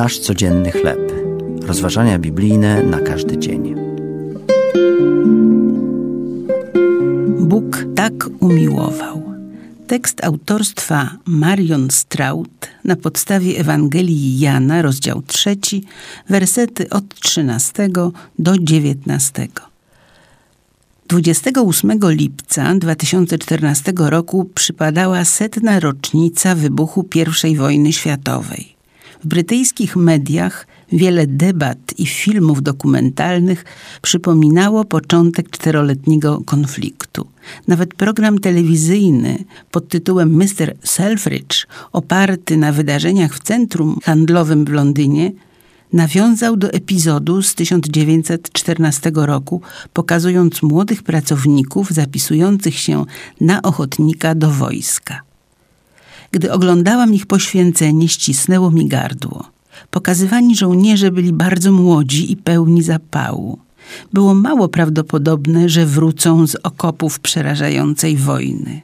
Nasz codzienny chleb. Rozważania biblijne na każdy dzień. Bóg tak umiłował. Tekst autorstwa Marion Straut na podstawie Ewangelii Jana, rozdział 3, wersety od 13 do 19. 28 lipca 2014 roku przypadała setna rocznica wybuchu I wojny światowej. W brytyjskich mediach wiele debat i filmów dokumentalnych przypominało początek czteroletniego konfliktu. Nawet program telewizyjny pod tytułem Mr. Selfridge, oparty na wydarzeniach w centrum handlowym w Londynie, nawiązał do epizodu z 1914 roku, pokazując młodych pracowników zapisujących się na ochotnika do wojska. Gdy oglądałam ich poświęcenie, ścisnęło mi gardło. Pokazywani żołnierze byli bardzo młodzi i pełni zapału. Było mało prawdopodobne, że wrócą z okopów przerażającej wojny.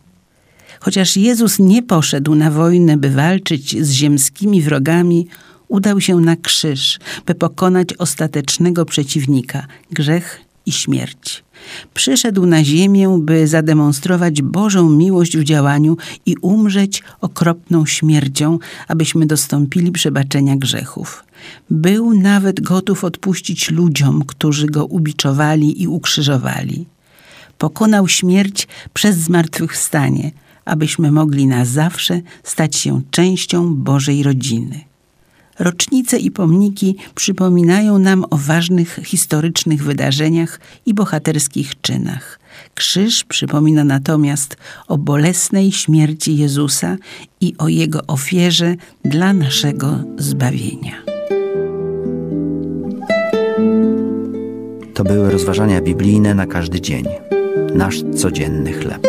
Chociaż Jezus nie poszedł na wojnę, by walczyć z ziemskimi wrogami, udał się na krzyż, by pokonać ostatecznego przeciwnika grzech i śmierć. Przyszedł na ziemię, by zademonstrować Bożą miłość w działaniu i umrzeć okropną śmiercią, abyśmy dostąpili przebaczenia grzechów. Był nawet gotów odpuścić ludziom, którzy go ubiczowali i ukrzyżowali. Pokonał śmierć przez zmartwychwstanie, abyśmy mogli na zawsze stać się częścią Bożej rodziny. Rocznice i pomniki przypominają nam o ważnych historycznych wydarzeniach i bohaterskich czynach. Krzyż przypomina natomiast o bolesnej śmierci Jezusa i o Jego ofierze dla naszego zbawienia. To były rozważania biblijne na każdy dzień. Nasz codzienny chleb.